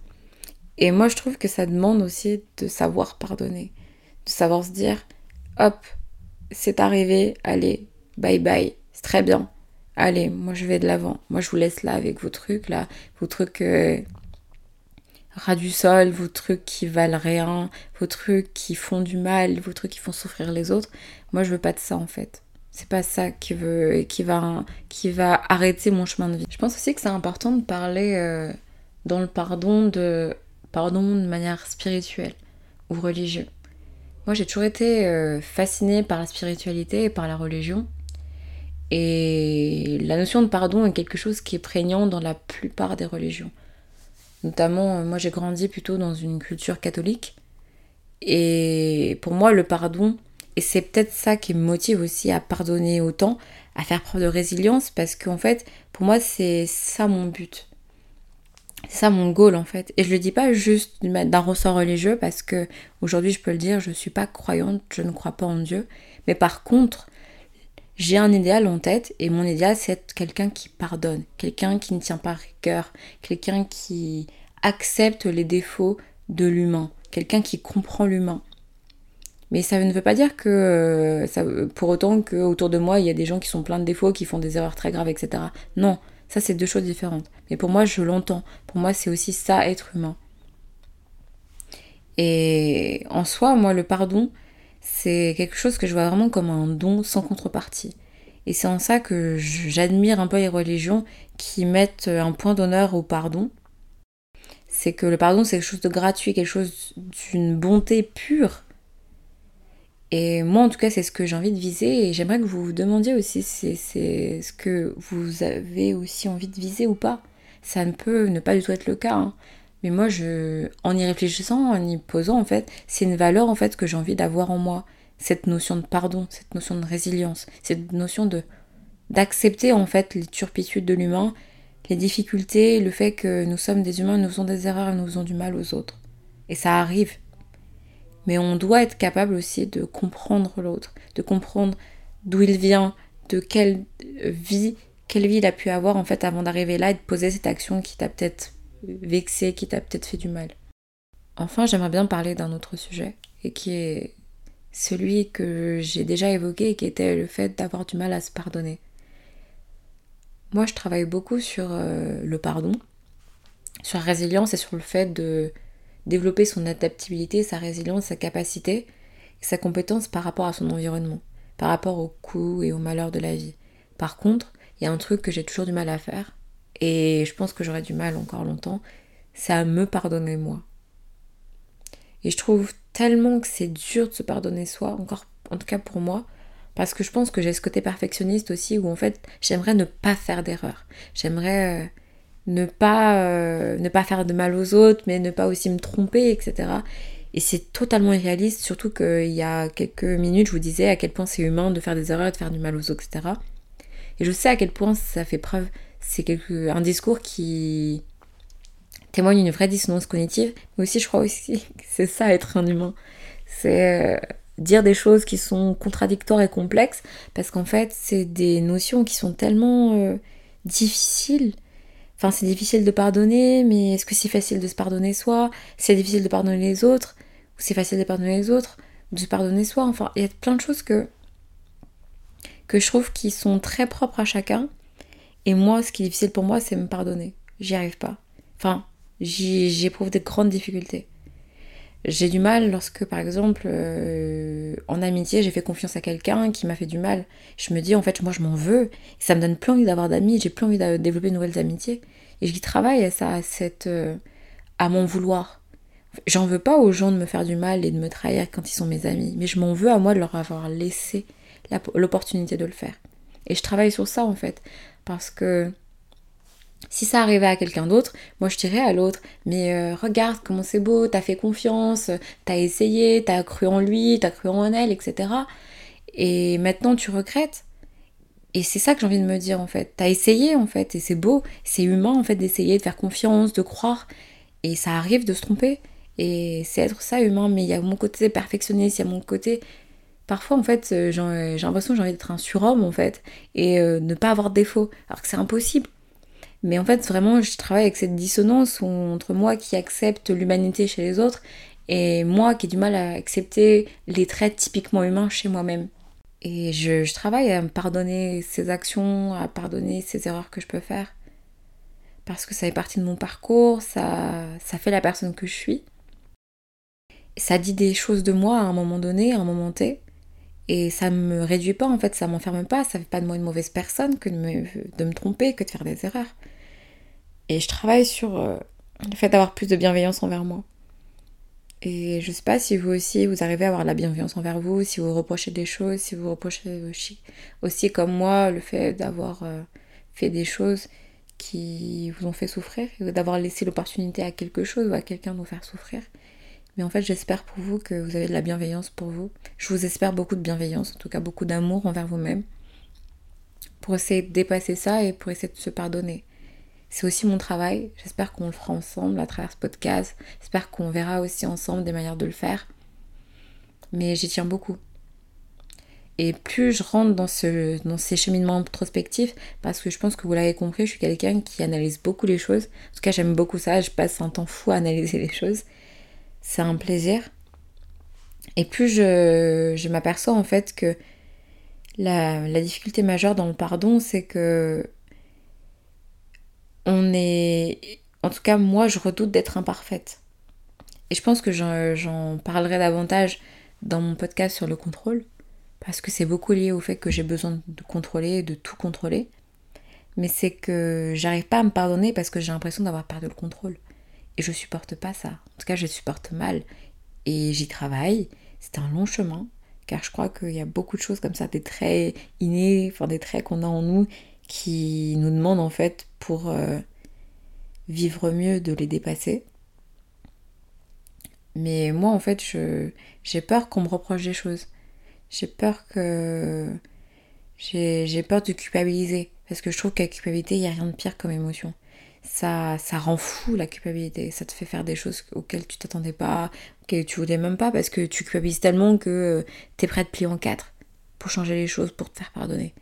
Et moi je trouve que ça demande aussi de savoir pardonner, de savoir se dire hop, c'est arrivé, allez, bye bye, c'est très bien. Allez, moi je vais de l'avant. Moi je vous laisse là avec vos trucs là, vos trucs euh, ras du sol, vos trucs qui valent rien, vos trucs qui font du mal, vos trucs qui font souffrir les autres. Moi, je veux pas de ça en fait. C'est pas ça qui, veut, qui, va, qui va arrêter mon chemin de vie. Je pense aussi que c'est important de parler euh, dans le pardon de, pardon de manière spirituelle ou religieuse. Moi, j'ai toujours été euh, fascinée par la spiritualité et par la religion. Et la notion de pardon est quelque chose qui est prégnant dans la plupart des religions. Notamment, euh, moi j'ai grandi plutôt dans une culture catholique. Et pour moi, le pardon, et c'est peut-être ça qui me motive aussi à pardonner autant, à faire preuve de résilience, parce qu'en fait, pour moi, c'est ça mon but. C'est ça mon goal en fait. Et je le dis pas juste d'un ressort religieux, parce que aujourd'hui, je peux le dire, je suis pas croyante, je ne crois pas en Dieu. Mais par contre, j'ai un idéal en tête et mon idéal c'est quelqu'un qui pardonne, quelqu'un qui ne tient pas rigueur, quelqu'un qui accepte les défauts de l'humain, quelqu'un qui comprend l'humain. Mais ça ne veut pas dire que euh, ça, pour autant qu'autour de moi, il y a des gens qui sont pleins de défauts, qui font des erreurs très graves, etc. Non, ça c'est deux choses différentes. Mais pour moi, je l'entends. Pour moi, c'est aussi ça, être humain. Et en soi, moi, le pardon, c'est quelque chose que je vois vraiment comme un don sans contrepartie. Et c'est en ça que j'admire un peu les religions qui mettent un point d'honneur au pardon. C'est que le pardon, c'est quelque chose de gratuit, quelque chose d'une bonté pure. Et moi, en tout cas, c'est ce que j'ai envie de viser. Et j'aimerais que vous vous demandiez aussi si c'est ce que vous avez aussi envie de viser ou pas. Ça ne peut ne pas du tout être le cas. Hein. Mais moi, je, en y réfléchissant, en y posant, en fait, c'est une valeur en fait que j'ai envie d'avoir en moi. Cette notion de pardon, cette notion de résilience, cette notion de d'accepter en fait les turpitudes de l'humain, les difficultés, le fait que nous sommes des humains, nous faisons des erreurs et nous faisons du mal aux autres. Et ça arrive. Mais on doit être capable aussi de comprendre l'autre, de comprendre d'où il vient, de quelle vie, quelle vie il a pu avoir en fait avant d'arriver là et de poser cette action qui t'a peut-être vexé, qui t'a peut-être fait du mal. Enfin, j'aimerais bien parler d'un autre sujet, et qui est celui que j'ai déjà évoqué, qui était le fait d'avoir du mal à se pardonner. Moi, je travaille beaucoup sur euh, le pardon, sur la résilience et sur le fait de développer son adaptabilité, sa résilience, sa capacité sa compétence par rapport à son environnement, par rapport aux coups et aux malheurs de la vie. Par contre, il y a un truc que j'ai toujours du mal à faire, et je pense que j'aurai du mal encore longtemps, c'est à me pardonner moi. Et je trouve tellement que c'est dur de se pardonner soi, encore en tout cas pour moi, parce que je pense que j'ai ce côté perfectionniste aussi où en fait j'aimerais ne pas faire d'erreur. J'aimerais euh, ne pas euh, ne pas faire de mal aux autres, mais ne pas aussi me tromper, etc. Et c'est totalement irréaliste, surtout qu'il y a quelques minutes je vous disais à quel point c'est humain de faire des erreurs, de faire du mal aux autres, etc. Et je sais à quel point ça fait preuve. C'est un discours qui témoigne d'une vraie dissonance cognitive, mais aussi je crois aussi *laughs* que c'est ça être un humain. C'est euh, dire des choses qui sont contradictoires et complexes, parce qu'en fait c'est des notions qui sont tellement euh, difficiles. Enfin c'est difficile de pardonner, mais est-ce que c'est facile de se pardonner soi? C'est difficile de pardonner les autres? Ou c'est facile de pardonner les autres? Ou de se pardonner soi? Enfin il y a plein de choses que, que je trouve qui sont très propres à chacun et moi, ce qui est difficile pour moi, c'est me pardonner. J'y arrive pas. Enfin, j'éprouve des grandes difficultés. J'ai du mal lorsque, par exemple, euh, en amitié, j'ai fait confiance à quelqu'un qui m'a fait du mal. Je me dis, en fait, moi, je m'en veux. Ça me donne plus envie d'avoir d'amis. J'ai plus envie de développer de nouvelles amitiés. Et j'y travaille à ça, à, cette, euh, à mon vouloir. J'en veux pas aux gens de me faire du mal et de me trahir quand ils sont mes amis. Mais je m'en veux à moi de leur avoir laissé l'opportunité de le faire. Et je travaille sur ça, en fait. Parce que si ça arrivait à quelqu'un d'autre, moi je dirais à l'autre, mais euh, regarde comment c'est beau, t'as fait confiance, t'as essayé, t'as cru en lui, t'as cru en elle, etc. Et maintenant tu regrettes. Et c'est ça que j'ai envie de me dire en fait. T'as essayé en fait, et c'est beau, c'est humain en fait d'essayer, de faire confiance, de croire. Et ça arrive de se tromper. Et c'est être ça humain, mais il y a mon côté perfectionniste, il y a mon côté Parfois, en fait, euh, j'ai l'impression que j'ai envie d'être un surhomme, en fait, et euh, ne pas avoir de défaut, alors que c'est impossible. Mais en fait, vraiment, je travaille avec cette dissonance entre moi qui accepte l'humanité chez les autres et moi qui ai du mal à accepter les traits typiquement humains chez moi-même. Et je, travaille à me pardonner ces actions, à pardonner ces erreurs que je peux faire. Parce que ça fait partie de mon parcours, ça fait la personne que je suis. Ça dit des choses de moi à un moment donné, à un moment T. Et ça me réduit pas, en fait, ça m'enferme pas, ça fait pas de moi une mauvaise personne que de me, de me tromper, que de faire des erreurs. Et je travaille sur euh, le fait d'avoir plus de bienveillance envers moi. Et je sais pas si vous aussi, vous arrivez à avoir la bienveillance envers vous, si vous reprochez des choses, si vous reprochez aussi, aussi comme moi, le fait d'avoir euh, fait des choses qui vous ont fait souffrir, d'avoir laissé l'opportunité à quelque chose ou à quelqu'un de vous faire souffrir. Mais en fait, j'espère pour vous que vous avez de la bienveillance pour vous. Je vous espère beaucoup de bienveillance, en tout cas beaucoup d'amour envers vous-même, pour essayer de dépasser ça et pour essayer de se pardonner. C'est aussi mon travail. J'espère qu'on le fera ensemble à travers ce podcast. J'espère qu'on verra aussi ensemble des manières de le faire. Mais j'y tiens beaucoup. Et plus je rentre dans, ce, dans ces cheminements introspectifs, parce que je pense que vous l'avez compris, je suis quelqu'un qui analyse beaucoup les choses. En tout cas, j'aime beaucoup ça. Je passe un temps fou à analyser les choses. C'est un plaisir. Et plus je, m'aperçois en fait que la, la, difficulté majeure dans le pardon, c'est que on est... En tout cas, moi, je redoute d'être imparfaite. Et je pense que j'en parlerai davantage dans mon podcast sur le contrôle, parce que c'est beaucoup lié au fait que j'ai besoin de contrôler, de tout contrôler. Mais c'est que j'arrive pas à me pardonner parce que j'ai l'impression d'avoir perdu le contrôle. Et je supporte pas ça. En tout cas, je supporte mal. Et j'y travaille. C'est un long chemin. Car je crois qu'il y a beaucoup de choses comme ça, des traits innés, enfin des traits qu'on a en nous, qui nous demandent en fait pour euh, vivre mieux de les dépasser. Mais moi en fait, j'ai peur qu'on me reproche des choses. J'ai peur que. J'ai peur de culpabiliser. Parce que je trouve qu'à culpabilité, il n'y a rien de pire comme émotion. Ça, ça rend fou la culpabilité. Ça te fait faire des choses auxquelles tu t'attendais pas, auxquelles tu voulais même pas, parce que tu culpabilises tellement que euh, tu es prêt à te plier en quatre pour changer les choses, pour te faire pardonner.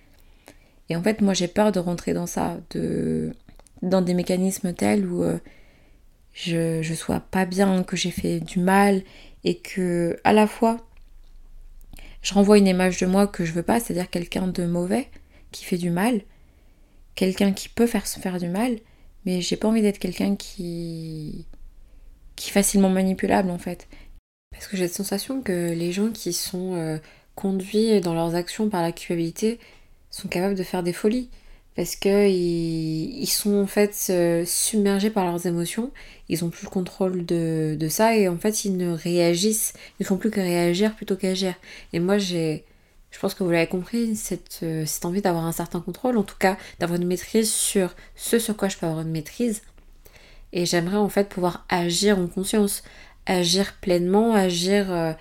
Et en fait, moi, j'ai peur de rentrer dans ça, de dans des mécanismes tels où euh, je, je sois pas bien, que j'ai fait du mal, et que à la fois je renvoie une image de moi que je veux pas, c'est-à-dire quelqu'un de mauvais qui fait du mal, quelqu'un qui peut faire se faire du mal, mais j'ai pas envie d'être quelqu'un qui qui est facilement manipulable en fait. Parce que j'ai cette sensation que les gens qui sont euh, conduits dans leurs actions par la culpabilité sont capables de faire des folies parce qu'ils ils sont en fait submergés par leurs émotions, ils ont plus le contrôle de, de, ça et en fait ils ne réagissent, ils font plus que réagir plutôt qu'agir. Et moi j'ai, je pense que vous l'avez compris, cette, euh, cette envie d'avoir un certain contrôle, en tout cas d'avoir une maîtrise sur ce sur quoi je peux avoir une maîtrise. Et j'aimerais en fait pouvoir agir en conscience, agir pleinement, agir euh,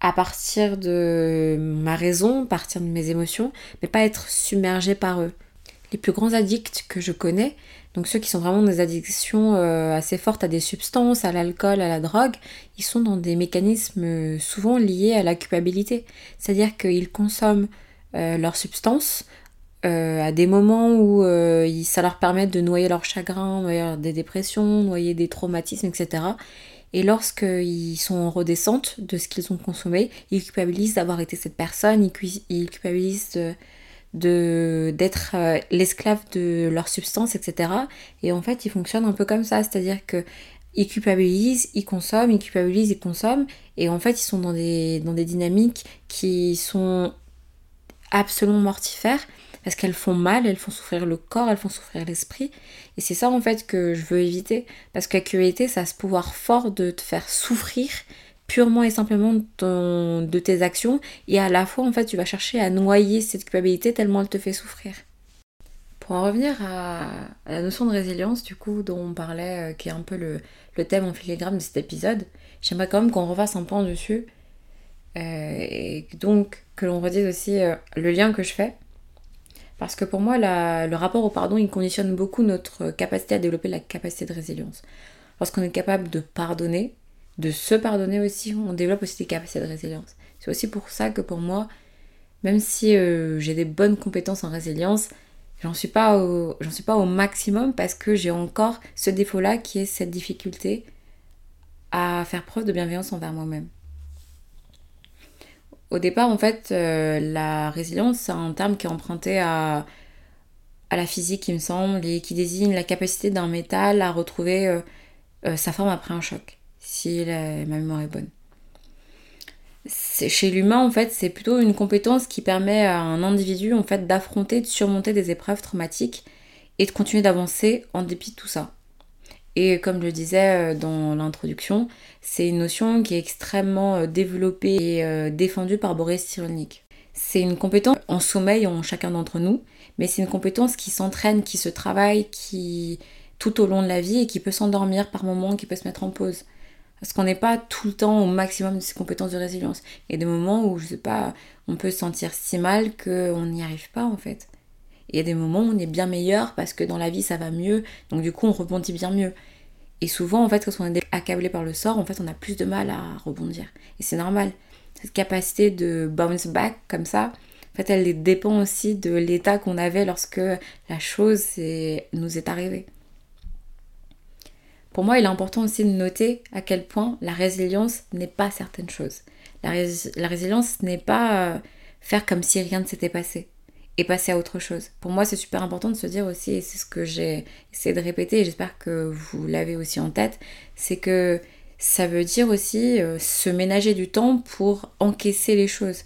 à partir de ma raison, partir de mes émotions, mais pas être submergé par eux les plus grands addicts que je connais, donc ceux qui sont vraiment des addictions euh, assez fortes à des substances, à l'alcool, à la drogue, ils sont dans des mécanismes euh, souvent liés à la culpabilité. C'est-à-dire qu'ils consomment euh, leurs substances à des moments où ça leur permet de noyer leur chagrin, noyer des dépressions, noyer des traumatismes, etc. Et lorsqu'ils sont en redescente de ce qu'ils ont consommé, ils culpabilisent d'avoir été cette personne, ils, culpabilisent de de d'être euh, l'esclave de leur substance, etc. Et en fait, ils fonctionnent un peu comme ça, c'est-à-dire que ils culpabilisent, ils consomment, ils culpabilisent, ils consomment, et en fait, ils sont dans des, dans des dynamiques qui sont absolument mortifères, parce qu'elles font mal, elles font souffrir le corps, elles font souffrir l'esprit, et c'est ça en fait que je veux éviter, parce la ça a ce pouvoir fort de te faire souffrir, purement et simplement de, tes actions et à la fois en fait tu vas chercher à noyer cette culpabilité tellement elle te fait souffrir. Pour en revenir à, la notion de résilience du coup dont on parlait, euh, qui est un peu le, thème en filigrane de cet épisode, j'aimerais quand même qu'on refasse un point dessus euh, et donc que l'on redise aussi euh, le lien que je fais. Parce que pour moi, le rapport au pardon, il conditionne beaucoup notre capacité à développer la capacité de résilience. Lorsqu'on est capable de pardonner, de se pardonner aussi, on développe aussi des capacités de résilience. C'est aussi pour ça que pour moi, même si euh, j'ai des bonnes compétences en résilience, j'en suis pas au, j'en suis pas au maximum parce que j'ai encore ce défaut-là qui est cette difficulté à faire preuve de bienveillance envers moi-même. Au départ, en fait, euh, la résilience, c'est un terme qui est emprunté à, à la physique, il me semble, et qui désigne la capacité d'un métal à retrouver euh, sa forme après un choc si la, ma mémoire est bonne. Chez l'humain, en fait, c'est plutôt une compétence qui permet à un individu en fait, d'affronter, de surmonter des épreuves traumatiques et de continuer d'avancer en dépit de tout ça. Et comme je le disais euh, dans l'introduction, c'est une notion qui est extrêmement euh, développée et euh, défendue par Boris Cyrulnik. C'est une compétence en sommeil en chacun d'entre nous, mais c'est une compétence qui s'entraîne, qui se travaille, qui tout au long de la vie et qui peut s'endormir par moments, qui peut se mettre en pause. Parce qu'on n'est pas tout le temps au maximum de ses compétences de résilience. Il y a des moments où, je sais pas, on peut se sentir si mal qu'on n'y arrive pas en fait. il y a des moments où on est bien meilleur parce que dans la vie ça va mieux, donc du coup on rebondit bien mieux. Et souvent en fait quand on est accablé par le sort, en fait on a plus de mal à rebondir. Et c'est normal. Cette capacité de bounce back comme ça, en fait elle dépend aussi de l'état qu'on avait lorsque la chose nous est arrivée. Pour moi, il est important aussi de noter à quel point la résilience n'est pas certaine chose. La, résilience n'est pas euh, faire comme si rien ne s'était passé et passer à autre chose. Pour moi, c'est super important de se dire aussi, et c'est ce que j'ai essayé de répéter, et j'espère que vous l'avez aussi en tête, c'est que ça veut dire aussi euh, se ménager du temps pour encaisser les choses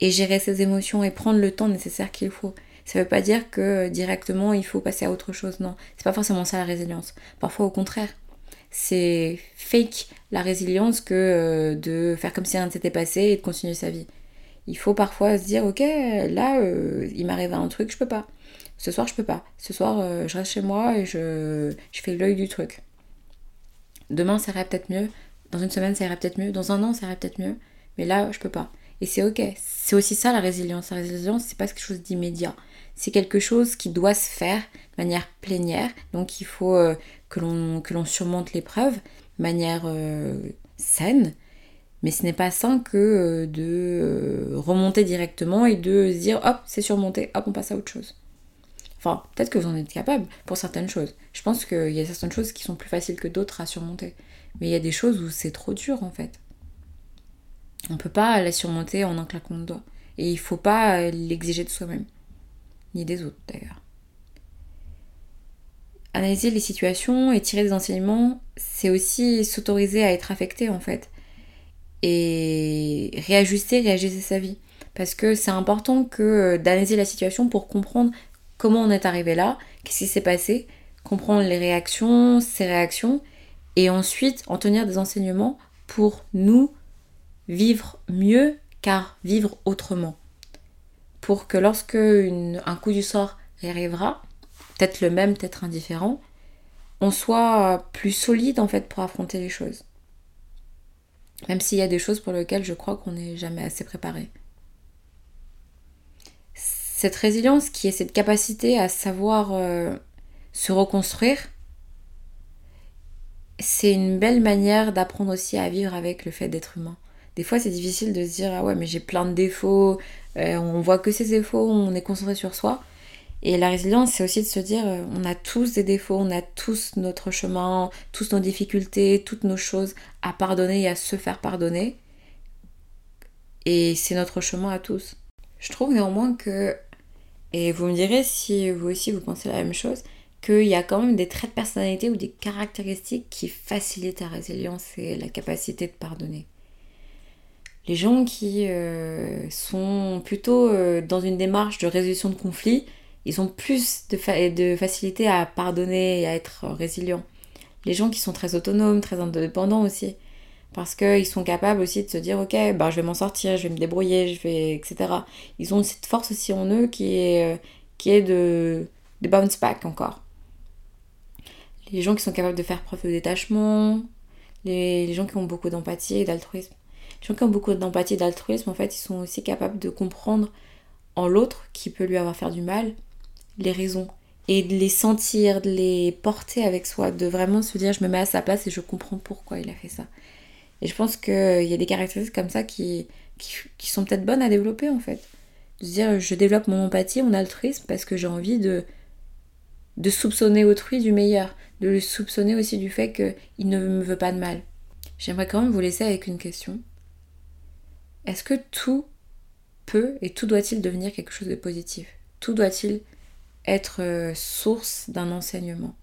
et gérer ses émotions et prendre le temps nécessaire qu'il faut. Ça veut pas dire que directement il faut passer à autre chose, non. C'est pas forcément ça la résilience. Parfois au contraire. C'est fake la résilience que euh, de faire comme si rien ne s'était passé et de continuer sa vie. Il faut parfois se dire ok là euh, il m'arrive un truc, je peux pas. Ce soir je peux pas. Ce soir euh, je reste chez moi et je, fais l'œil du truc. Demain ça ira peut-être mieux. Dans une semaine ça ira peut-être mieux. Dans un an ça ira peut-être mieux. Mais là je peux pas. Et c'est ok. C'est aussi ça la résilience. La résilience c'est pas quelque chose d'immédiat. C'est quelque chose qui doit se faire de manière plénière. Donc il faut euh, que l'on surmonte l'épreuve de manière saine mais ce n'est pas sain que euh, de euh, remonter directement et de se dire hop, c'est surmonté, hop, on passe à autre chose. Enfin, peut-être que vous en êtes capable pour certaines choses. Je pense qu'il y a certaines choses qui sont plus faciles que d'autres à surmonter. Mais il y a des choses où c'est trop dur en fait. On peut pas les surmonter en un claquement de doigts. Et il faut pas l'exiger de soi-même. Ni des autres d'ailleurs. Analyser les situations et tirer des enseignements, c'est aussi s'autoriser à être affecté en fait et réajuster, réajuster sa vie. Parce que c'est important que euh, d'analyser la situation pour comprendre comment on est arrivé là, qu'est-ce qui s'est passé, comprendre les réactions, ses réactions, et ensuite en tenir des enseignements pour nous vivre mieux, car vivre autrement. Pour que lorsque un coup du sort arrivera, peut-être le même, peut-être indifférent, on soit plus solide en fait pour affronter les choses. Même s'il y a des choses pour lesquelles je crois qu'on n'est jamais assez préparé. Cette résilience qui est cette capacité à savoir euh, se reconstruire, c'est une belle manière d'apprendre aussi à vivre avec le fait d'être humain. Des fois, c'est difficile de se dire Ah ouais, mais j'ai plein de défauts, euh, on voit que ces défauts, on est concentré sur soi. Et la résilience, c'est aussi de se dire, euh, on a tous des défauts, on a tous notre chemin, tous nos difficultés, toutes nos choses à pardonner et à se faire pardonner. Et c'est notre chemin à tous. Je trouve néanmoins que, et vous me direz si vous aussi vous pensez la même chose, qu'il y a quand même des traits de personnalité ou des caractéristiques qui facilitent la résilience et la capacité de pardonner. Les gens qui euh, sont plutôt euh, dans une démarche de résolution de conflits, ils ont plus de, facilité à pardonner et à être résilients. Les gens qui sont très autonomes, très indépendants aussi, parce qu'ils sont capables aussi de se dire ok, bah, je vais m'en sortir, je vais me débrouiller, je vais, etc. Ils ont cette force aussi en eux qui est, euh, de bounce back encore. Les gens qui sont capables de faire preuve de détachement, les, les gens qui ont beaucoup d'empathie et d'altruisme. Gens qui ont beaucoup d'empathie et d'altruisme, en fait, ils sont aussi capables de comprendre en l'autre qui peut lui avoir fait du mal, les raisons et de les sentir, de les porter avec soi, de vraiment se dire je me mets à sa place et je comprends pourquoi il a fait ça. Et je pense qu'il y a des caractéristiques comme ça qui, qui, sont peut-être bonnes à développer en fait. De se dire je développe mon empathie, mon altruisme parce que j'ai envie de, de soupçonner autrui du meilleur, de le soupçonner aussi du fait qu'il ne me veut pas de mal. J'aimerais quand même vous laisser avec une question. Est-ce que tout peut et tout doit-il devenir quelque chose de positif? Tout doit-il être euh, source d'un enseignement?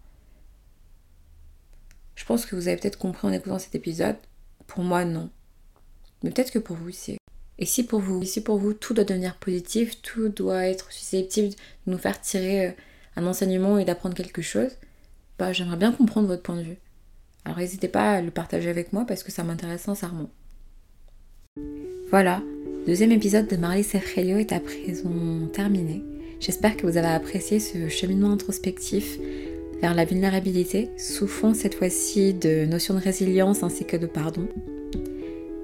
Je pense que vous avez peut-être compris en écoutant cet épisode. Pour moi, non. Mais peut-être que pour vous, c'est. Et si pour vous, pour vous, tout doit devenir positif, tout doit être susceptible de nous faire tirer euh, un enseignement et d'apprendre quelque chose, bah j'aimerais bien comprendre votre point de vue. Alors n'hésitez pas à le partager avec moi parce que ça m'intéresse sincèrement. Voilà, deuxième épisode de Marley Sefrelio est à présent terminé. J'espère que vous avez apprécié ce cheminement introspectif vers la vulnérabilité, sous fond cette fois-ci de notions de résilience ainsi que de pardon.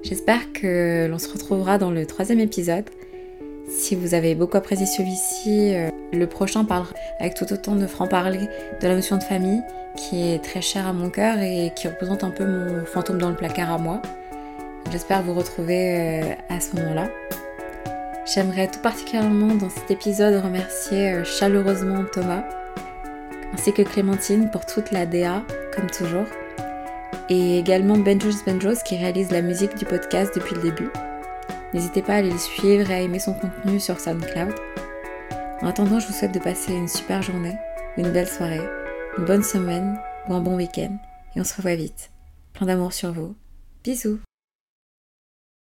J'espère que l'on se retrouvera dans le troisième épisode. Si vous avez beaucoup apprécié celui-ci, euh, le prochain parlera avec tout autant de franc-parler de la notion de famille, qui est très chère à mon cœur et qui représente un peu mon fantôme dans le placard à moi. J'espère vous retrouver euh, à ce moment-là. J'aimerais tout particulièrement dans cet épisode remercier euh, chaleureusement Thomas, ainsi que Clémentine pour toute la DA, comme toujours, et également Benjos Benjos qui réalise la musique du podcast depuis le début. N'hésitez pas à aller le suivre et à aimer son contenu sur SoundCloud. En attendant, je vous souhaite de passer une super journée, une belle soirée, une bonne semaine ou un bon week-end. Et on se revoit vite. Plein d'amour sur vous. Bisous